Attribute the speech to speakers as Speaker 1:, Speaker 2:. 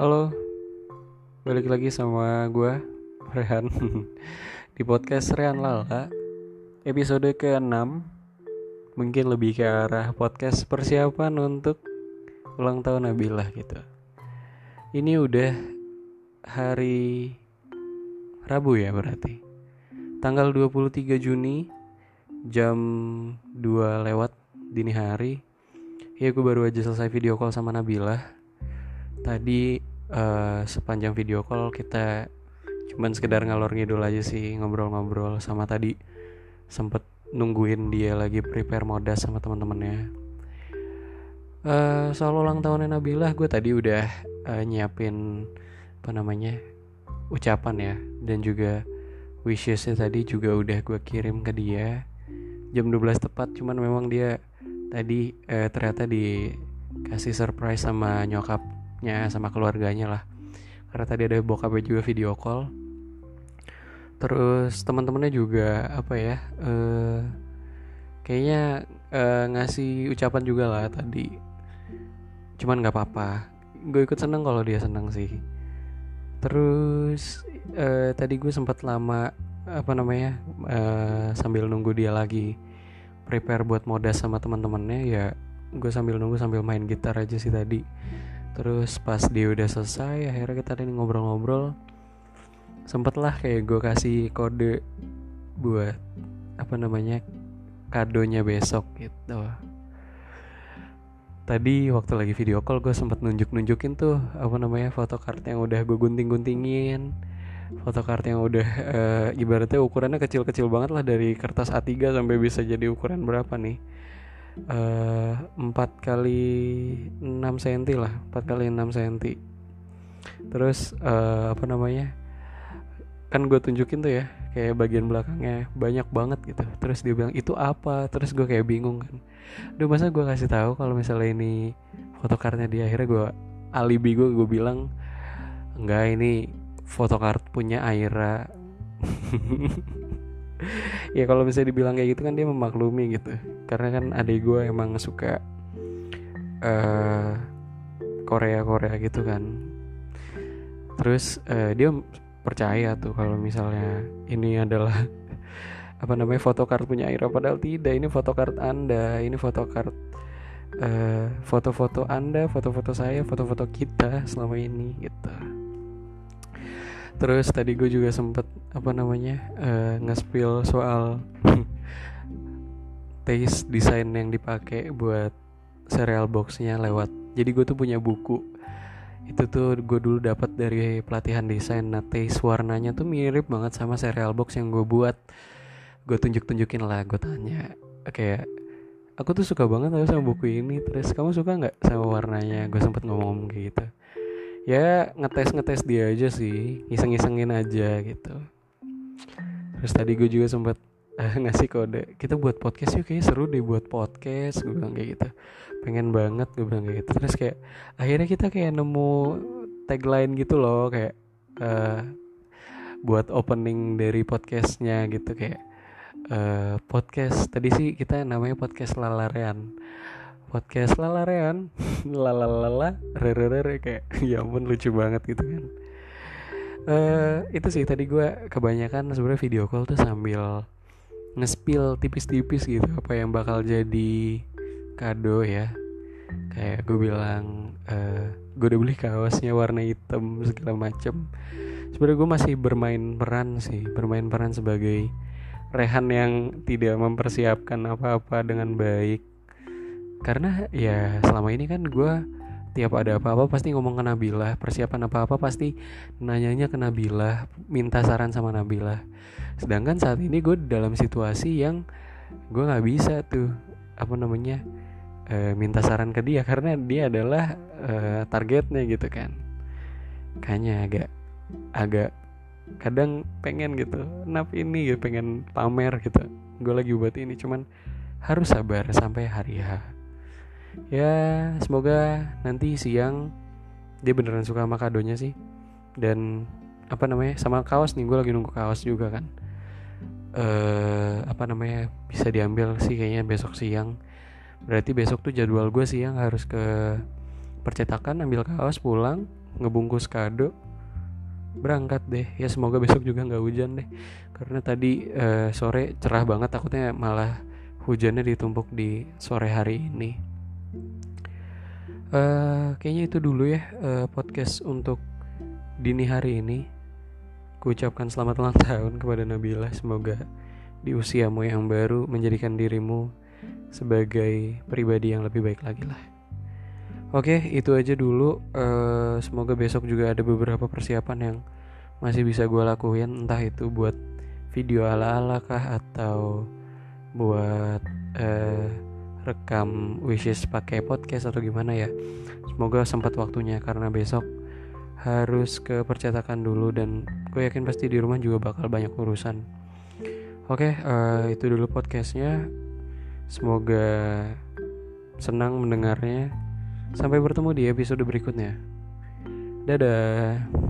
Speaker 1: Halo, balik lagi sama gue, Rehan. Di podcast Rehan Lala Episode ke-6 Mungkin lebih ke arah podcast persiapan untuk ulang tahun Nabila gitu. Ini udah hari Rabu ya berarti. Tanggal 23 Juni Jam 2 lewat dini hari. Ya gue baru aja selesai video call sama Nabila tadi uh, sepanjang video call kita cuman sekedar ngalor ngidul aja sih ngobrol-ngobrol sama tadi. Sempet nungguin dia lagi prepare modas sama teman-temannya. Uh, soal ulang tahunnya Nabila gue tadi udah uh, nyiapin apa namanya ucapan ya. Dan juga wishesnya tadi juga udah gue kirim ke dia. Jam 12 tepat cuman memang dia tadi uh, ternyata dikasih surprise sama nyokap bokapnya sama keluarganya lah. Karena tadi ada bokapnya juga video call. Terus teman-temannya juga apa ya uh, kayaknya uh, ngasih ucapan juga lah tadi. Cuman nggak apa-apa. Gue ikut seneng kalau dia seneng sih. Terus uh, tadi gue sempat lama apa namanya uh, sambil nunggu dia lagi prepare buat modas sama teman-temannya ya gue sambil nunggu sambil main gitar aja sih tadi terus pas dia udah selesai akhirnya kita tadi ngobrol-ngobrol sempet lah kayak gue kasih kode buat apa namanya kadonya besok gitu. Tadi waktu lagi video call gue sempet nunjuk-nunjukin tuh apa namanya fotokart yang udah gue gunting-guntingin fotokart yang udah uh, ibaratnya ukurannya kecil-kecil banget lah dari kertas A3 sampai bisa jadi ukuran berapa nih empat kali enam cm lah empat kali enam cm terus uh, apa namanya kan gue tunjukin tuh ya kayak bagian belakangnya banyak banget gitu. Terus dia bilang itu apa? Terus gue kayak bingung kan. Duh masa gue kasih tahu kalau misalnya ini fotokartnya dia? Akhirnya gue alibi gue gue bilang enggak ini fotokart punya Aira ya kalau misalnya dibilang kayak gitu kan dia memaklumi gitu. Karena kan adik gue emang suka uh, Korea Korea gitu kan. Terus uh, dia percaya tuh kalau misalnya ini adalah apa namanya fotokart punya Aira. Padahal tidak ini fotokart anda ini fotokart uh, foto-foto anda foto-foto saya foto-foto kita selama ini gitu terus tadi gue juga sempet apa namanya uh, nge-spill soal taste desain yang dipakai buat serial boxnya lewat. Jadi gue tuh punya buku. Itu tuh gue dulu dapat dari pelatihan desain. Nah taste warnanya tuh mirip banget sama serial box yang gue buat. Gue tunjuk tunjukin lah gue tanya kayak aku tuh suka banget sama buku ini terus kamu suka nggak sama warnanya? Gue sempet ngomong, -ngomong gitu ya ngetes ngetes dia aja sih. Ngiseng ngisengin aja gitu. Terus tadi gue juga sempat uh, ngasih kode kita buat podcast yuk kayak seru deh buat podcast. Gue bilang kayak gitu. Pengen banget gue bilang kayak gitu. Terus kayak akhirnya kita kayak nemu tagline gitu loh kayak uh, buat opening dari podcastnya gitu kayak uh, podcast tadi sih kita namanya podcast lalarean podcast lalarean. Lalalala re kayak ya ampun lucu banget gitu kan. Uh, itu sih tadi gue kebanyakan sebenarnya video call tuh sambil ngespil tipis-tipis gitu apa yang bakal jadi kado ya. Kayak gue bilang uh, eh, gue udah beli kaosnya warna hitam segala macem. Sebenarnya gue masih bermain peran sih bermain peran sebagai Rehan yang tidak mempersiapkan apa-apa dengan baik karena ya selama ini kan gue tiap ada apa-apa pasti ngomong ke Nabila. Persiapan apa-apa pasti nanyanya ke Nabila minta saran sama Nabila. Sedangkan saat ini gue dalam situasi yang gue nggak bisa tuh apa namanya e, minta saran ke dia. Karena dia adalah e, targetnya gitu kan. Kayaknya agak agak kadang pengen gitu nap ini gitu pengen pamer gitu. Gue lagi buat ini cuman harus sabar sampai hari H ya semoga nanti siang dia beneran suka sama kadonya sih. Dan apa namanya sama kaos nih gue lagi nunggu kaos juga kan. Eh apa namanya bisa diambil sih kayaknya besok siang. Berarti besok tuh jadwal gue siang harus ke percetakan ambil kaos pulang ngebungkus kado. Berangkat deh. Ya semoga besok juga nggak hujan deh. Karena tadi uh, sore cerah banget takutnya malah hujannya ditumpuk di sore hari ini uh, kayaknya itu dulu ya uh, podcast untuk dini hari ini. Ku ucapkan selamat ulang tahun kepada Nabila. Semoga di usiamu yang baru menjadikan dirimu sebagai pribadi yang lebih baik lagi lah. Oke, itu aja dulu. Uh, semoga besok juga ada beberapa persiapan yang masih bisa gue lakuin, entah itu buat video ala-ala kah atau buat uh, rekam wishes pakai podcast atau gimana ya. Semoga sempat waktunya karena besok harus ke percetakan dulu dan gue yakin pasti di rumah juga bakal banyak urusan. Oke, uh, itu dulu podcastnya. Semoga senang mendengarnya. Sampai bertemu di episode berikutnya. Dadah.